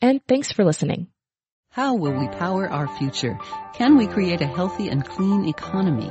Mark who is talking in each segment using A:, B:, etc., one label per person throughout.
A: and thanks for listening.
B: How will we power our future? Can we create a healthy and clean economy?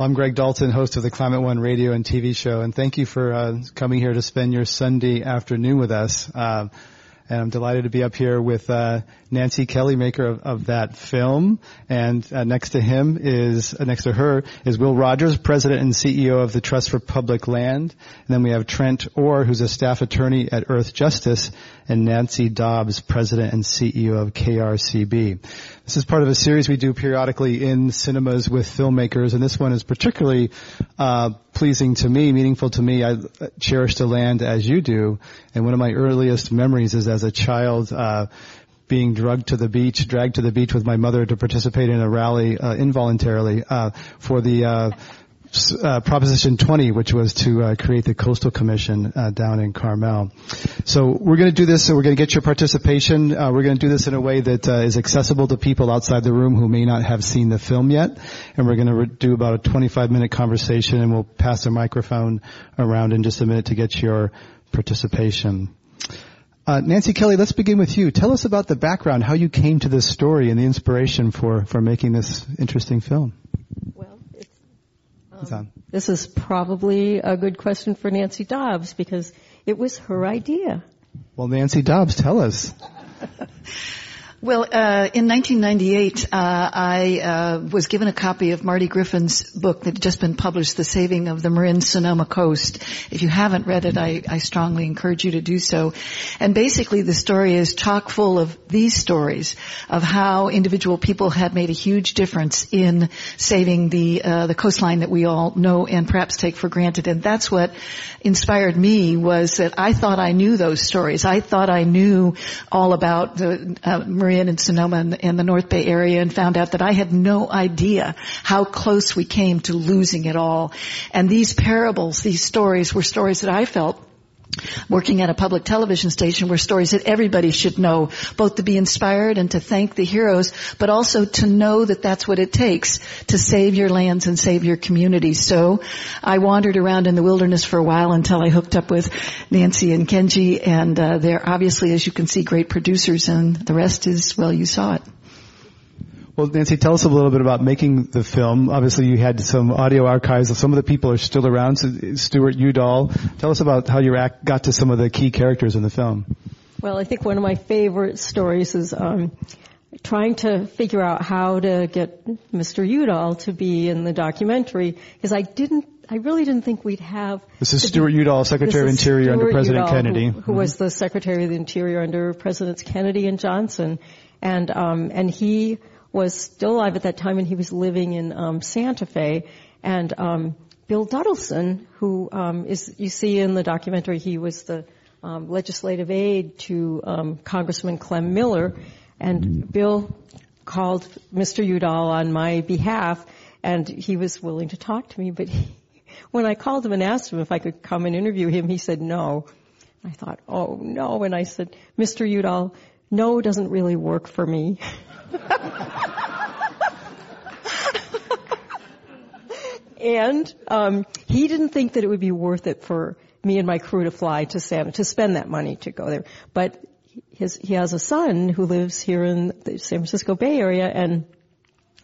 C: I'm Greg Dalton, host of the Climate One radio and TV show, and thank you for uh, coming here to spend your Sunday afternoon with us. Uh, and I'm delighted to be up here with uh, Nancy Kelly, maker of, of that film, and uh, next to him is uh, next to her is Will Rogers, president and CEO of the Trust for Public Land. And then we have Trent Orr, who's a staff attorney at Earthjustice, and Nancy Dobbs, president and CEO of KRCB. This is part of a series we do periodically in cinemas with filmmakers, and this one is particularly uh, pleasing to me, meaningful to me. I cherish the land as you do, and one of my earliest memories is as a child. Uh, being drugged to the beach, dragged to the beach with my mother to participate in a rally uh, involuntarily uh, for the uh, uh, Proposition 20, which was to uh, create the Coastal Commission uh, down in Carmel. So we're going to do this. So we're going to get your participation. We're going to do this in a way that is accessible to people outside the room who may not have seen the film yet. And we're going to re- do about a 25 minute conversation, and we'll pass the microphone around in just a minute to get your participation. Uh, Nancy Kelly, let's begin with you. Tell us about the background, how you came to this story, and the inspiration for for making this interesting film.
D: Well, um, this is probably a good question for Nancy Dobbs because it was her idea.
C: Well, Nancy Dobbs, tell us.
E: Well, uh, in 1998, uh, I uh, was given a copy of Marty Griffin's book that had just been published, The Saving of the Marin Sonoma Coast. If you haven't read it, I, I strongly encourage you to do so. And basically, the story is chock full of these stories of how individual people had made a huge difference in saving the uh, the coastline that we all know and perhaps take for granted. And that's what inspired me was that I thought I knew those stories. I thought I knew all about the uh, And Sonoma in the, in the North Bay area and found out that I had no idea how close we came to losing it all. And these parables, these stories were stories that I felt working at a public television station were stories that everybody should know, both to be inspired and to thank the heroes, but also to know that that's what it takes to save your lands and save your communities. So I wandered around in the wilderness for a while until I hooked up with Nancy and Kenji, and uh, they're obviously, as you can see, great producers, and the rest is, well, you saw it.
C: Well, Nancy, tell us a little bit about making the film. Obviously, you had some audio archives. Some of the people are still around. So Stuart Udall, tell us about how you got to some of the key characters in the film.
D: Well, I think one of my favorite stories is um, trying to figure out how to get Mr. Udall to be in the documentary because I didn't I really didn't think we'd have.
C: This is Stuart Udall, Secretary of Interior
D: Stuart
C: under President
D: Udall,
C: Kennedy,
D: who, who mm-hmm. was the Secretary of the Interior under Presidents Kennedy and Johnson, and um, and he was still alive at that time and he was living in um, Santa Fe. And um, Bill Duddleson, who um, is you see in the documentary, he was the um, legislative aide to um, Congressman Clem Miller, and Bill called Mr. Udall on my behalf, and he was willing to talk to me. But he, when I called him and asked him if I could come and interview him, he said no. I thought, oh no, and I said, Mr. Udall, no doesn't really work for me. and um, he didn't think that it would be worth it for me and my crew to fly to Santa to spend that money to go there. But his, he has a son who lives here in the San Francisco Bay Area and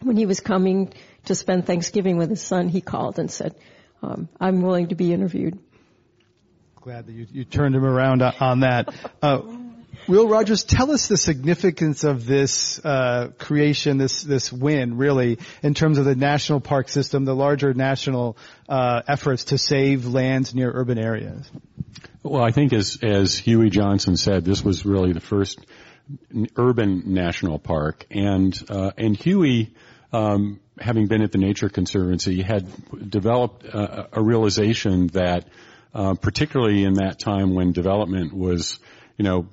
D: when he was coming to spend Thanksgiving with his son, he called and said, um, I'm willing to be interviewed.
C: Glad that you, you turned him around on that. Uh, Will Rogers, tell us the significance of this uh, creation, this this win, really, in terms of the national park system, the larger national uh, efforts to save lands near urban areas.
F: Well, I think as as Huey Johnson said, this was really the first urban national park, and uh, and Huey. Um, having been at the Nature Conservancy, had developed a, a realization that, uh, particularly in that time when development was you know,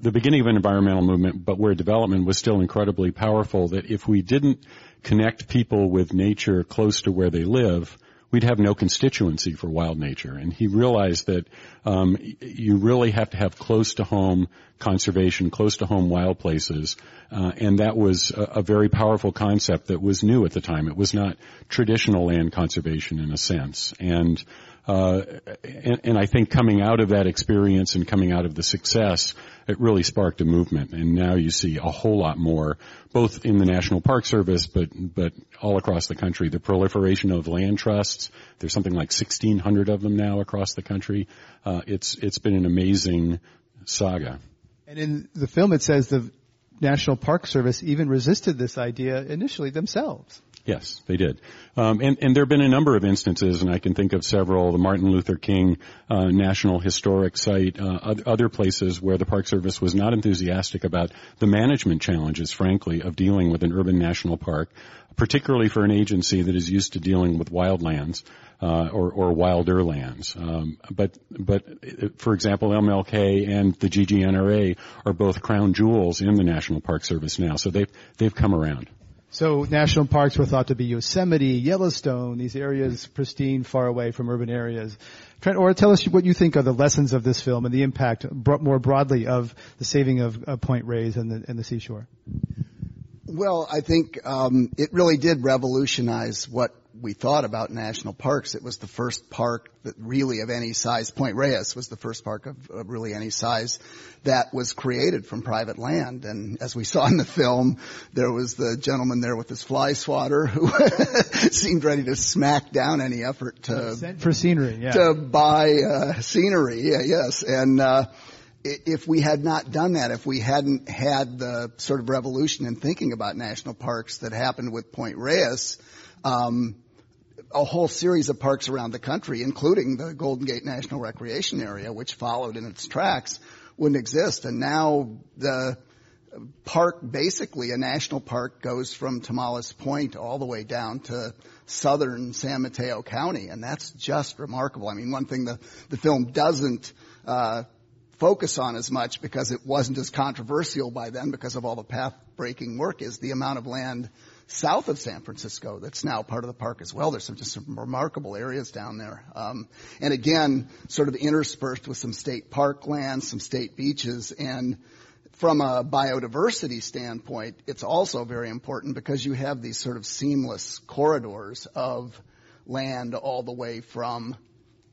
F: the beginning of an environmental movement, but where development was still incredibly powerful, that if we didn't connect people with nature close to where they live, we'd have no constituency for wild nature. And he realized that um, you really have to have close to home conservation, close to home wild places, uh, and that was a, a, very powerful concept that was new at the time. It was not traditional land conservation in a sense, and uh, and, and, I think coming out of that experience and coming out of the success, it really sparked a movement. And now you see a whole lot more, both in the National Park Service, but but all across the country. The proliferation of land trusts. There's something like 1,600 of them now across the country. Uh, it's it's been an amazing saga.
C: And in the film, it says the National Park Service even resisted this idea initially themselves.
F: Yes, they did. Um, and, and there have been a number of instances, and I can think of several, the Martin Luther King uh, National Historic Site, uh, other places where the Park Service was not enthusiastic about the management challenges, frankly, of dealing with an urban national park, particularly for an agency that is used to dealing with wildlands. Uh, or, or wilder lands. Um, but, but for example, MLK and the GGNRA are both crown jewels in the National Park Service now, so they've they've come around.
C: So national parks were thought to be Yosemite, Yellowstone, these areas pristine, far away from urban areas. Trent, Orr tell us what you think are the lessons of this film and the impact more broadly of the saving of, Point Reyes and the, and the seashore.
G: Well, I think um, it really did revolutionize what we thought about national parks. It was the first park that really of any size. Point Reyes was the first park of, of really any size that was created from private land. And as we saw in the film, there was the gentleman there with his fly swatter who seemed ready to smack down any effort to
C: for scenery, yeah.
G: to buy uh, scenery. Yeah, yes, and. Uh, if we had not done that, if we hadn't had the sort of revolution in thinking about national parks that happened with Point Reyes, um, a whole series of parks around the country, including the Golden Gate National Recreation Area, which followed in its tracks, wouldn't exist. And now the park, basically a national park, goes from Tomales Point all the way down to southern San Mateo County, and that's just remarkable. I mean, one thing the the film doesn't uh, focus on as much because it wasn't as controversial by then because of all the path breaking work is the amount of land south of San Francisco that's now part of the park as well. There's some just some remarkable areas down there. Um, and again, sort of interspersed with some state park lands, some state beaches, and from a biodiversity standpoint, it's also very important because you have these sort of seamless corridors of land all the way from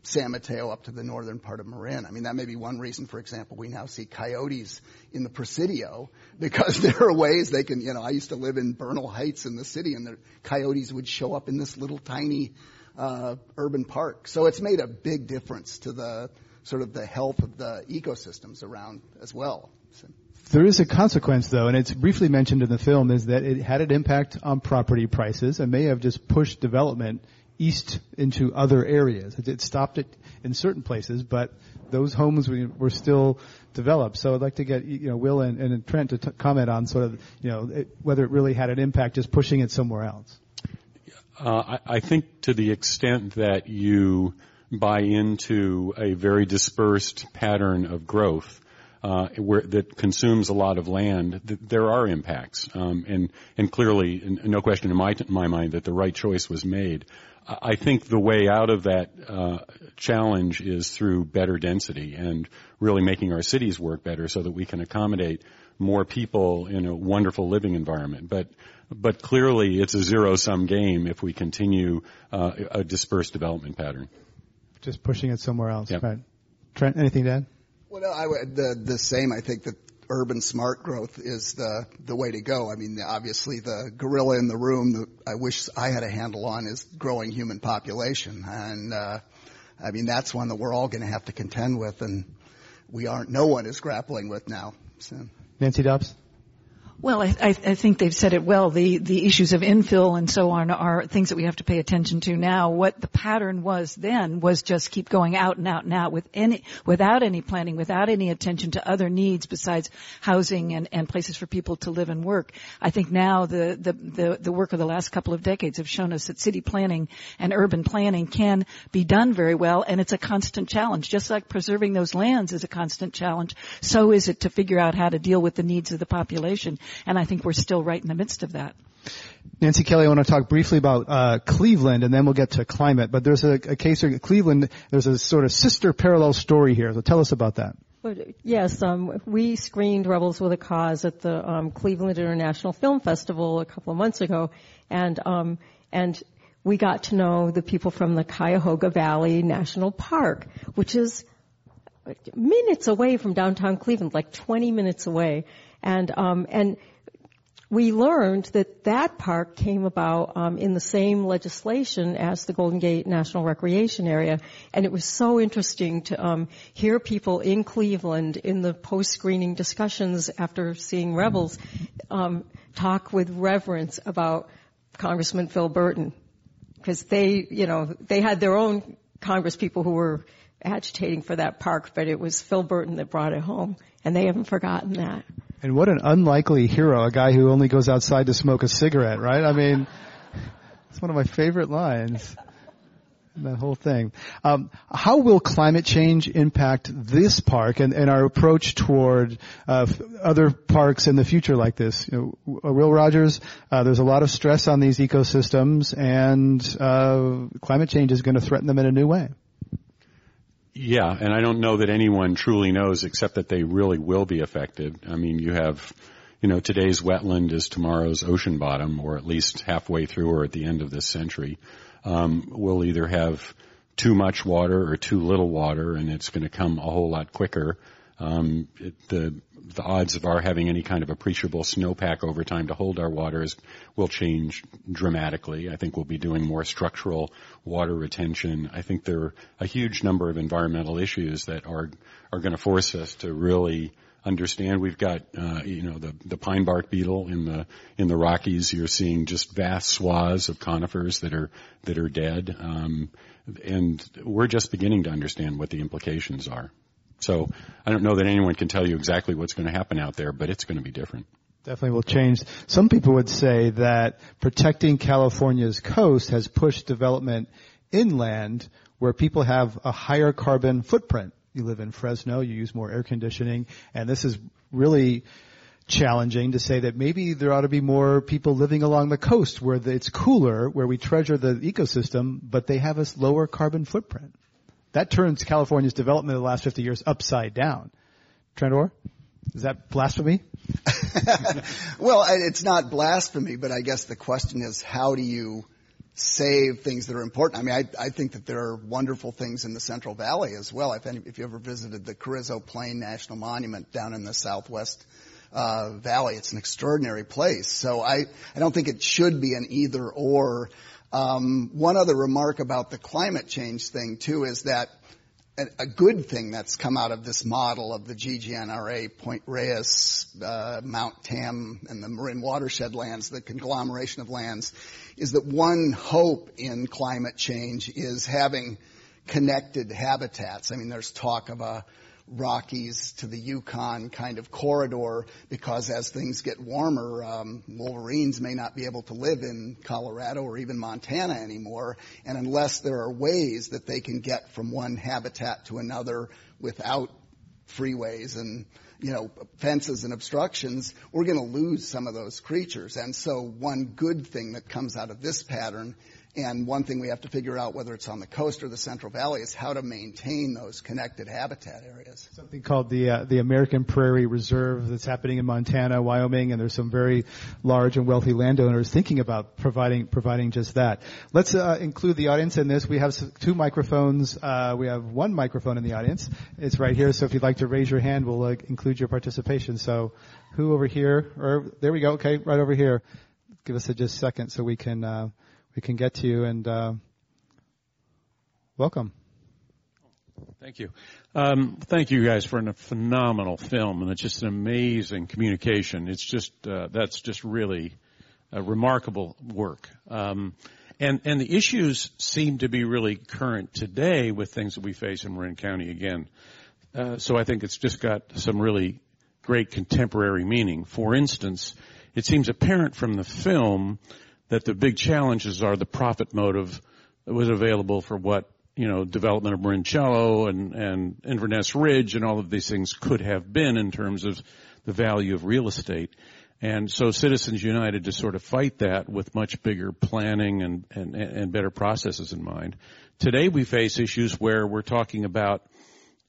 G: San Mateo up to the northern part of Marin. I mean, that may be one reason, for example, we now see coyotes in the Presidio because there are ways they can, you know, I used to live in Bernal Heights in the city and the coyotes would show up in this little tiny, uh, urban park. So it's made a big difference to the sort of the health of the ecosystems around as well. So.
C: There is a consequence though, and it's briefly mentioned in the film, is that it had an impact on property prices and may have just pushed development east into other areas. It stopped it in certain places, but those homes were still developed. So I'd like to get you know Will and, and Trent to t- comment on sort of you know it, whether it really had an impact just pushing it somewhere else.
F: Uh, I, I think to the extent that you buy into a very dispersed pattern of growth, uh, where, that consumes a lot of land, th- there are impacts, um, and and clearly, no question in my t- my mind that the right choice was made. I think the way out of that uh, challenge is through better density and really making our cities work better so that we can accommodate more people in a wonderful living environment. But but clearly, it's a zero sum game if we continue uh, a dispersed development pattern.
C: Just pushing it somewhere else.
F: Yep.
C: Right. Trent, anything to add?
G: Well, no, I would, the the same. I think that urban smart growth is the the way to go. I mean, obviously, the gorilla in the room that I wish I had a handle on is growing human population, and uh, I mean that's one that we're all going to have to contend with, and we aren't. No one is grappling with now. So.
C: Nancy Dobbs?
E: Well, I, I, think they've said it well. The the issues of infill and so on are things that we have to pay attention to now. What the pattern was then was just keep going out and out and out with any without any planning, without any attention to other needs besides housing and, and places for people to live and work. I think now the, the the the work of the last couple of decades have shown us that city planning and urban planning can be done very well, and it's a constant challenge. Just like preserving those lands is a constant challenge, so is it to figure out how to deal with the needs of the population. And I think we're still right in the midst of that.
C: Nancy Kelly, I want to talk briefly about uh, Cleveland, and then we'll get to climate. But there's a, a case of Cleveland. There's a sort of sister parallel story here. So tell us about that.
D: Yes, um, we screened Rebels with a Cause at the um, Cleveland International Film Festival a couple of months ago, and um, and we got to know the people from the Cuyahoga Valley National Park, which is minutes away from downtown Cleveland, like 20 minutes away, and um, and we learned that that park came about um, in the same legislation as the Golden Gate National Recreation Area, and it was so interesting to um, hear people in Cleveland in the post-screening discussions after seeing Rebels um, talk with reverence about Congressman Phil Burton, because they, you know, they had their own Congress people who were agitating for that park, but it was Phil Burton that brought it home, and they haven't forgotten that.
C: And what an unlikely hero, a guy who only goes outside to smoke a cigarette, right? I mean, it's one of my favorite lines. That whole thing. Um, how will climate change impact this park and, and our approach toward uh, other parks in the future like this? You know, Will Rogers, uh, there's a lot of stress on these ecosystems, and uh, climate change is going to threaten them in a new way.
F: Yeah, and I don't know that anyone truly knows except that they really will be affected. I mean, you have, you know, today's wetland is tomorrow's ocean bottom, or at least halfway through or at the end of this century. Um, we'll either have too much water or too little water, and it's going to come a whole lot quicker. Um, it, the the odds of our having any kind of appreciable snowpack over time to hold our waters will change dramatically. I think we'll be doing more structural water retention. I think there are a huge number of environmental issues that are are going to force us to really understand. We've got uh, you know the the pine bark beetle in the in the Rockies. You're seeing just vast swaths of conifers that are that are dead, um, and we're just beginning to understand what the implications are. So I don't know that anyone can tell you exactly what's going to happen out there, but it's going to be different.
C: Definitely will change. Some people would say that protecting California's coast has pushed development inland where people have a higher carbon footprint. You live in Fresno, you use more air conditioning, and this is really challenging to say that maybe there ought to be more people living along the coast where it's cooler, where we treasure the ecosystem, but they have a lower carbon footprint. That turns California's development of the last 50 years upside down. Trent Orr? Is that blasphemy?
G: well, it's not blasphemy, but I guess the question is how do you save things that are important? I mean, I, I think that there are wonderful things in the Central Valley as well. If, any, if you ever visited the Carrizo Plain National Monument down in the southwest uh, valley, it's an extraordinary place. So I, I don't think it should be an either or. Um, one other remark about the climate change thing too is that a, good thing that's come out of this model of the GGNRA, Point Reyes, uh, Mount Tam, and the Marin watershed lands, the conglomeration of lands, is that one hope in climate change is having connected habitats. I mean, there's talk of a Rockies to the Yukon kind of corridor because as things get warmer, um, wolverines may not be able to live in Colorado or even Montana anymore. And unless there are ways that they can get from one habitat to another without freeways and you know fences and obstructions, we're going to lose some of those creatures. And so one good thing that comes out of this pattern and one thing we have to figure out, whether it's on the coast or the Central Valley, is how to maintain those connected habitat areas.
C: Something called the uh, the American Prairie Reserve that's happening in Montana, Wyoming, and there's some very large and wealthy landowners thinking about providing providing just that. Let's uh, include the audience in this. We have two microphones. Uh, we have one microphone in the audience. It's right here. So if you'd like to raise your hand, we'll uh, include your participation. So who over here? Or there we go. Okay, right over here. Give us a just second so we can uh, we can get to you and uh, welcome.
H: Thank you. Um, thank you guys for a phenomenal film, and it's just an amazing communication. It's just uh, that's just really a remarkable work. Um, and and the issues seem to be really current today with things that we face in Marin County again. Uh, so I think it's just got some really great contemporary meaning. For instance, it seems apparent from the film that the big challenges are the profit motive that was available for what you know development of Marincello and and Inverness Ridge and all of these things could have been in terms of the value of real estate. And so Citizens United to sort of fight that with much bigger planning and, and, and better processes in mind. Today we face issues where we're talking about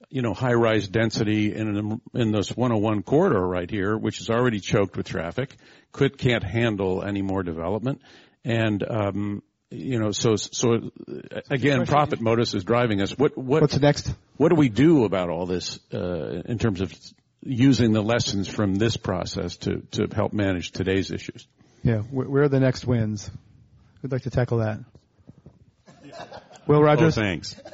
H: you know, high-rise density in in this 101 corridor right here, which is already choked with traffic, could can't handle any more development, and um, you know, so so again, profit motives is driving us. What what
C: what's next?
H: What do we do about all this uh, in terms of using the lessons from this process to to help manage today's issues?
C: Yeah, where are the next wins? Who'd like to tackle that? Will Rogers.
F: Oh, thanks.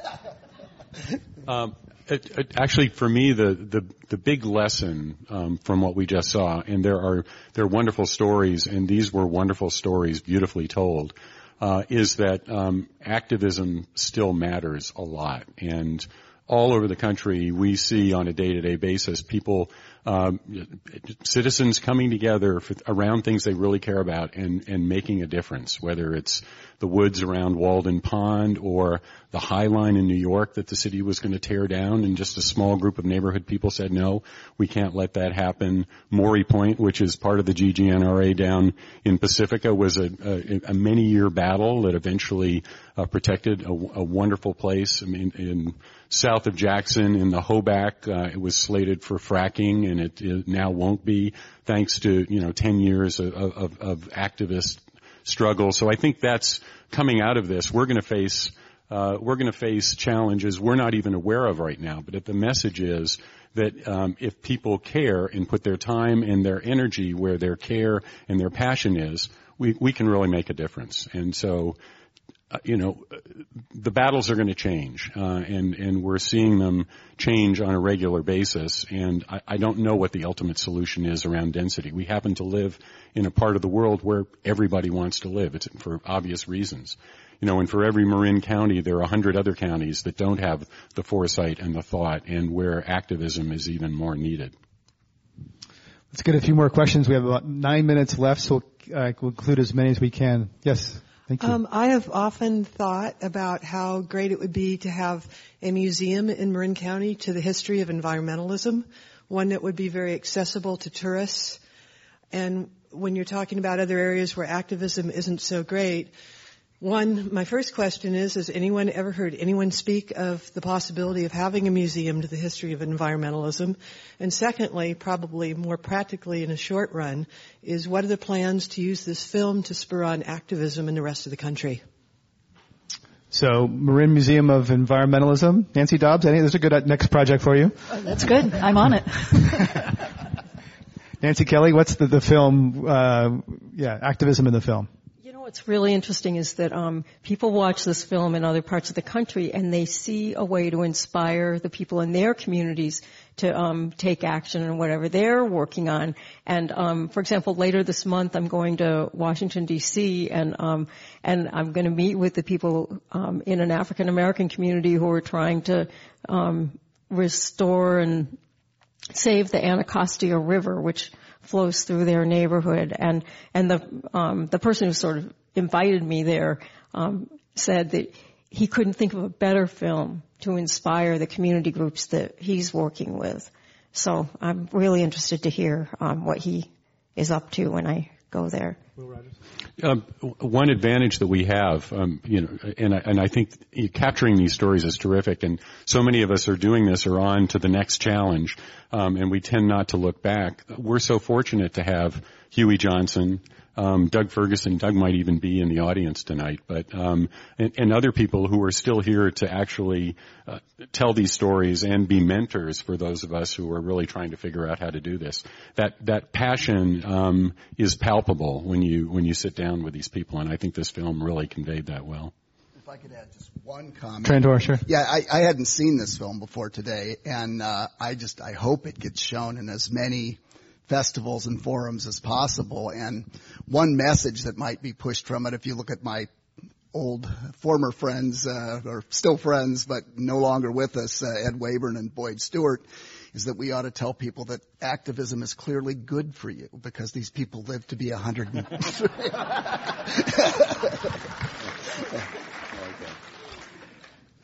F: Um, it, it, actually, for me, the the, the big lesson um, from what we just saw, and there are there are wonderful stories, and these were wonderful stories, beautifully told, uh, is that um, activism still matters a lot, and all over the country, we see on a day-to-day basis people um, citizens coming together for, around things they really care about and, and making a difference, whether it's the woods around Walden Pond or the High Line in New York that the city was going to tear down and just a small group of neighborhood people said, no, we can't let that happen. Mori Point, which is part of the GGNRA down in Pacifica, was a, a, a many year battle that eventually uh, protected a, a, wonderful place. I mean, in south of Jackson in the Hoback, uh, it was slated for fracking and it, it, now won't be thanks to, you know, 10 years of, of, of activist struggle. So I think that's coming out of this. We're going to face, uh, we're going to face challenges we're not even aware of right now. But if the message is that um, if people care and put their time and their energy where their care and their passion is, we, we can really make a difference. And so uh, you know, the battles are going to change, uh, and and we're seeing them change on a regular basis. And I, I don't know what the ultimate solution is around density. We happen to live in a part of the world where everybody wants to live. It's for obvious reasons. You know, and for every Marin County, there are a hundred other counties that don't have the foresight and the thought, and where activism is even more needed.
C: Let's get a few more questions. We have about nine minutes left, so uh, we'll include as many as we can. Yes. Thank you. Um,
I: I have often thought about how great it would be to have a museum in Marin County to the history of environmentalism, one that would be very accessible to tourists. And when you're talking about other areas where activism isn't so great, one, my first question is, has anyone ever heard anyone speak of the possibility of having a museum to the history of environmentalism? And secondly, probably more practically in a short run, is what are the plans to use this film to spur on activism in the rest of the country?
C: So, Marin Museum of Environmentalism. Nancy Dobbs, any, there's a good uh, next project for you.
E: Oh, that's good. I'm on it.
C: Nancy Kelly, what's the, the film, uh, yeah, activism in the film?
D: What's really interesting is that um, people watch this film in other parts of the country and they see a way to inspire the people in their communities to um, take action on whatever they're working on. And um, for example, later this month, I'm going to Washington D.C. and um, and I'm going to meet with the people um, in an African American community who are trying to um, restore and save the Anacostia River, which flows through their neighborhood. And and the um, the person who sort of invited me there um, said that he couldn't think of a better film to inspire the community groups that he's working with. So I'm really interested to hear um, what he is up to when I go there.
F: Um, one advantage that we have, um, you know, and I, and I think capturing these stories is terrific, and so many of us are doing this or on to the next challenge, um, and we tend not to look back. We're so fortunate to have Huey Johnson, um, Doug Ferguson. Doug might even be in the audience tonight, but um, and, and, other people who are still here to actually uh, tell these stories and be mentors for those of us who are really trying to figure out how to do this. That that passion um, is palpable when you when you sit down with these people, and I think this film really conveyed that well.
G: If I could add just one comment.
C: Trent Orr, sure.
G: Yeah, I, I hadn't seen this film before today, and uh, I just I hope it gets shown in as many festivals and forums as possible. And one message that might be pushed from it, if you look at my old former friends, uh, or still friends, but no longer with us, uh, Ed Wayburn and Boyd Stewart, is that we ought to tell people that activism is clearly good for you because these people live to be a hundred.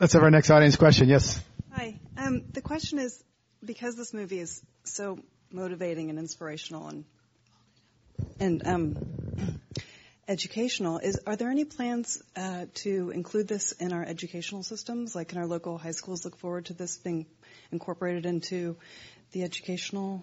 C: Let's have our next audience question. Yes.
J: Hi. Um, the question is because this movie is so motivating and inspirational and and um, educational. Is are there any plans uh, to include this in our educational systems? Like, can our local high schools look forward to this being incorporated into the educational?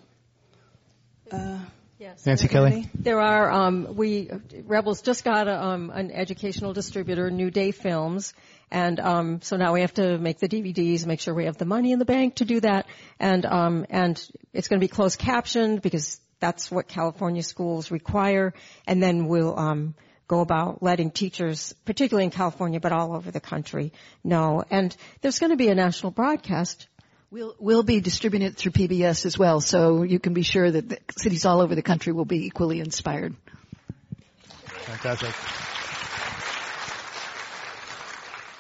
J: Uh,
D: Yes.
C: Nancy Kelly.
D: There are um, we Rebels just got a, um, an educational distributor, New Day Films, and um, so now we have to make the DVDs, make sure we have the money in the bank to do that, and um, and it's going to be closed captioned because that's what California schools require, and then we'll um, go about letting teachers, particularly in California, but all over the country, know. And there's going to be a national broadcast
E: We'll, we'll be distributing it through PBS as well, so you can be sure that cities all over the country will be equally inspired.
C: Fantastic.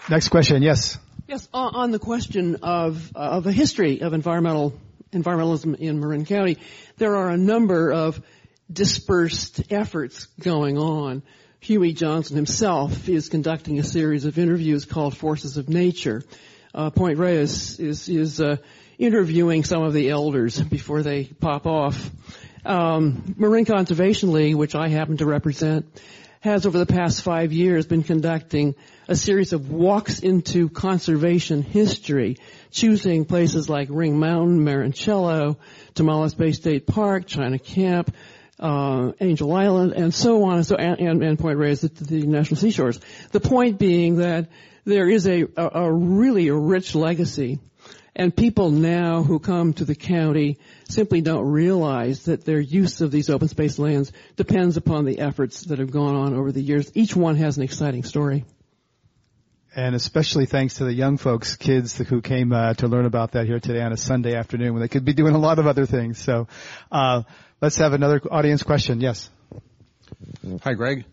C: Next question, yes.
K: Yes, on the question of uh, of a history of environmental environmentalism in Marin County, there are a number of dispersed efforts going on. Huey Johnson himself is conducting a series of interviews called Forces of Nature uh, Point Reyes is is uh, interviewing some of the elders before they pop off. Um, Marin Conservation League, which I happen to represent, has over the past five years been conducting a series of walks into conservation history, choosing places like Ring Mountain, Marincello, Tomales Bay State Park, China Camp, uh, Angel Island, and so on, and so and, and, Point Reyes, the, the national seashores. The point being that there is a, a, a really rich legacy. And people now who come to the county simply don't realize that their use of these open space lands depends upon the efforts that have gone on over the years. Each one has an exciting story.
C: And especially thanks to the young folks, kids who came uh, to learn about that here today on a Sunday afternoon when they could be doing a lot of other things. So uh, let's have another audience question. Yes.
L: Hi, Greg.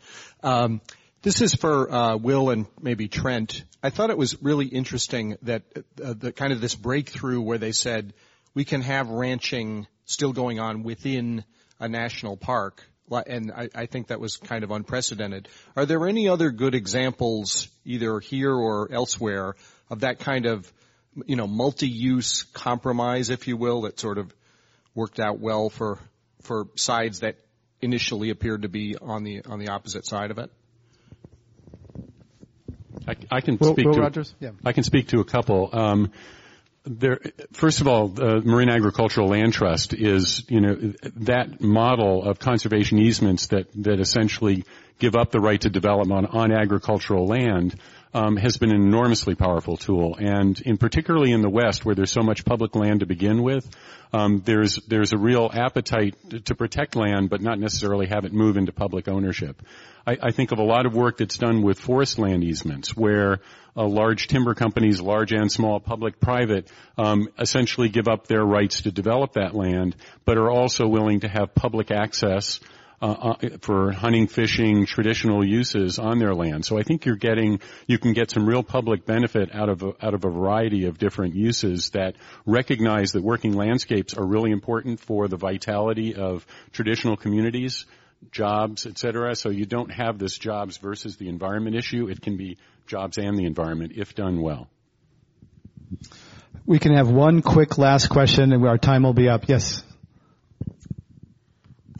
L: Um, this is for uh, Will and maybe Trent. I thought it was really interesting that uh, the kind of this breakthrough where they said we can have ranching still going on within a national park, and I, I think that was kind of unprecedented. Are there any other good examples, either here or elsewhere, of that kind of you know multi-use compromise, if you will, that sort of worked out well for for sides that initially appeared to be on the on the opposite side of it?
F: I, I can
C: Will,
F: speak
C: Will
F: to.
C: Rogers? Yeah.
F: I can speak to a couple. Um, there, first of all, the Marin Agricultural Land Trust is, you know, that model of conservation easements that that essentially give up the right to development on, on agricultural land um, has been an enormously powerful tool, and in particularly in the West, where there's so much public land to begin with, um, there's there's a real appetite to protect land, but not necessarily have it move into public ownership. I, I think of a lot of work that's done with forest land easements, where uh, large timber companies, large and small, public, private, um, essentially give up their rights to develop that land, but are also willing to have public access uh, uh, for hunting, fishing, traditional uses on their land. So I think you're getting, you can get some real public benefit out of a, out of a variety of different uses that recognize that working landscapes are really important for the vitality of traditional communities, jobs, et cetera. So you don't have this jobs versus the environment issue. It can be jobs and the environment if done well.
C: We can have one quick last question and our time will be up. Yes.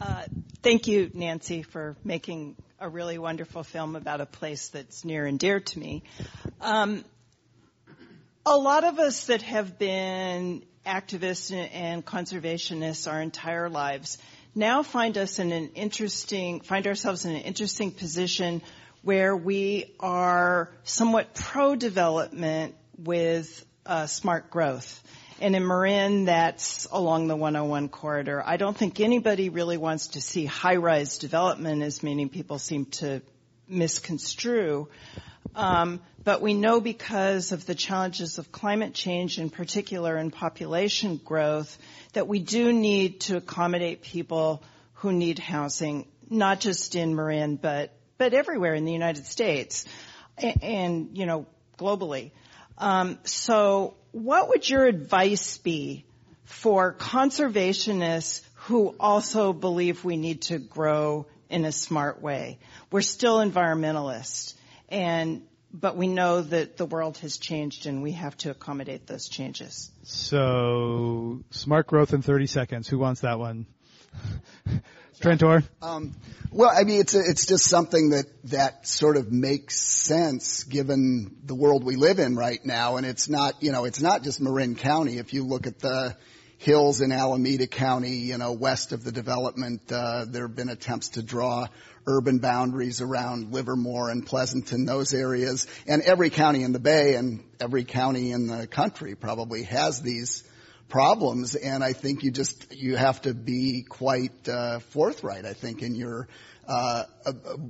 M: Uh, thank you, Nancy, for making a really wonderful film about a place that's near and dear to me. Um, a lot of us that have been activists and conservationists our entire lives now find us in an interesting, find ourselves in an interesting position where we are somewhat pro-development with uh, smart growth. And in Marin, that's along the 101 corridor. I don't think anybody really wants to see high-rise development as many people seem to misconstrue. Um, but we know because of the challenges of climate change in particular and population growth that we do need to accommodate people who need housing, not just in Marin, but, but everywhere in the United States and, and you know, globally. Um, so what would your advice be for conservationists who also believe we need to grow in a smart way? We're still environmentalists and but we know that the world has changed and we have to accommodate those changes.
C: So, smart growth in 30 seconds. Who wants that one? Trent Orr?
G: Um, well, I mean, it's a, it's just something that that sort of makes sense given the world we live in right now, and it's not you know it's not just Marin County. If you look at the hills in Alameda County, you know, west of the development, uh, there have been attempts to draw urban boundaries around Livermore and Pleasanton, those areas, and every county in the Bay and every county in the country probably has these problems. And I think you just you have to be quite uh, forthright. I think in your uh,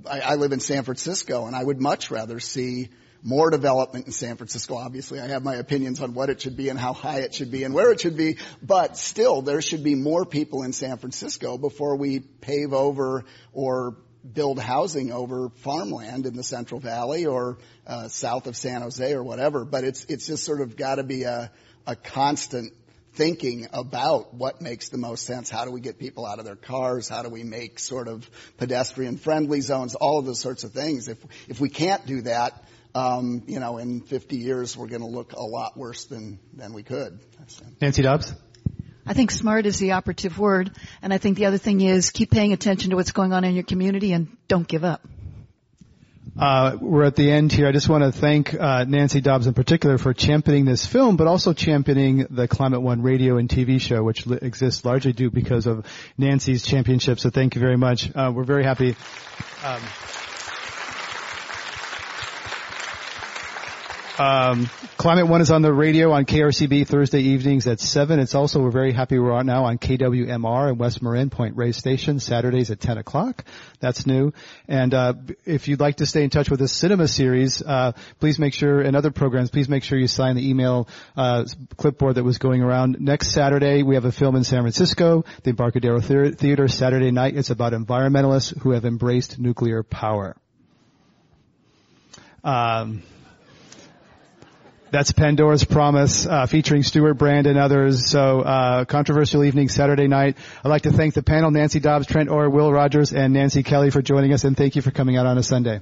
G: I, I live in San Francisco, and I would much rather see more development in San Francisco. Obviously, I have my opinions on what it should be and how high it should be and where it should be, but still, there should be more people in San Francisco before we pave over or build housing over farmland in the Central Valley or uh, south of San Jose or whatever. But it's it's just sort of got to be a a constant thinking about what makes the most sense. How do we get people out of their cars? How do we make sort of pedestrian friendly zones? All of those sorts of things. If if we can't do that, um, you know, in 50 years we're going to look a lot worse than than we could.
C: Nancy Dobbs.
E: I think smart is the operative word, and I think the other thing is keep paying attention to what's going on in your community and don't give up.
C: Uh, we're at the end here. I just want to thank uh, Nancy Dobbs in particular for championing this film, but also championing the Climate One radio and TV show, which li- exists largely due because of Nancy's championship. So thank you very much. Uh, we're very happy. Um, Um, Climate One is on the radio on KRCB Thursday evenings at 7. It's also, we're very happy we're on now on KWMR in West Marin, Point Reyes Station, Saturdays at 10 o'clock. That's new. And, uh, if you'd like to stay in touch with the cinema series, uh, please make sure, and other programs, please make sure you sign the email, uh, clipboard that was going around. Next Saturday, we have a film in San Francisco, the Embarcadero Theater, Saturday night. It's about environmentalists who have embraced nuclear power. Um, that's Pandora's Promise, uh, featuring Stewart Brand and others. So, uh, controversial evening Saturday night. I'd like to thank the panel, Nancy Dobbs, Trent Orr, Will Rogers, and Nancy Kelly for joining us, and thank you for coming out on a Sunday.